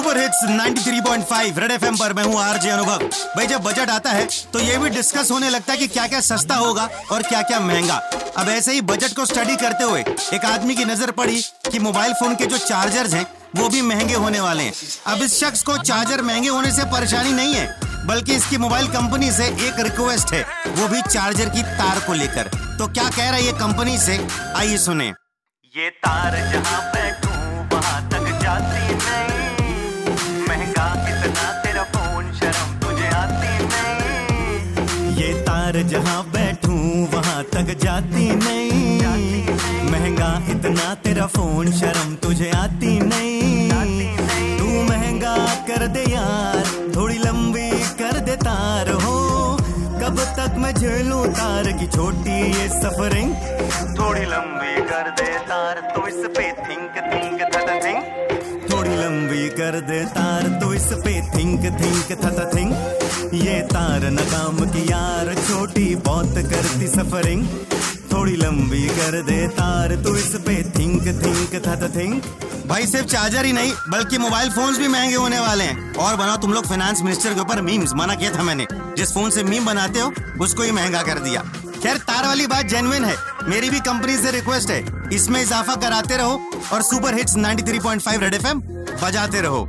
Super hits 93.5 red FM पर मैं हूँ आरजे अनुभव भाई, जब बजट आता है तो ये भी डिस्कस होने लगता है कि क्या क्या सस्ता होगा और क्या क्या महँगा। अब ऐसे ही बजट को स्टडी करते हुए एक आदमी की नज़र पड़ी कि मोबाइल फ़ोन के जो चार्जर्स हैं, वो भी महँगे होने वाले हैं। अब इस शख्स को चार्जर महँगे होने से परेशानी नहीं है, बल्कि इसकी मोबाइल कंपनी से एक रिक्वेस्ट है, वो भी चार्जर की तार को लेकर। तो क्या कह रहा है ये कंपनी से? आइए सुने। ये तार जहाँ बैठूं तार जहाँ बैठूं, वहाँ तक जाती नहीं। महँगा इतना तेरा फ़ोन, शर्म तुझे आती नहीं। तू महँगा कर दे यार, थोड़ी लंबी कर दे तार। हो, कब तक मैं झेलूं तार की छोटी ये सफरिंग थोड़ी लंबी कर दे तार तो इस पे थिंक थिंक थोड़ी लंबी कर दे तार तो इस पे थिंक थिंक था थिंक। ये तार न काम की यार, छोटी बहुत करती सफरिंग। थोड़ी लंबी कर दे तार तो इस पे थिंक थिंक था थिंक। भाई, सिर्फ़ चार्जर ही नहीं, बल्कि मोबाइल फोन्स भी महँगे होने वाले हैं। और बनाओ तुम लोग फाइनेंस मिनिस्टर के ऊपर मीम्स मना किया था मैंने। जिस फ़ोन से मीम बनाते हो, उसको ही महँगा कर दिया। खैर, तार वाली बात जेन्युइन है। मेरी भी कंपनी से रिक्वेस्ट है। इसमें इजाफा कराते रहो और सुपर हिट्स 93.5 रेड एफएम बजाते रहो।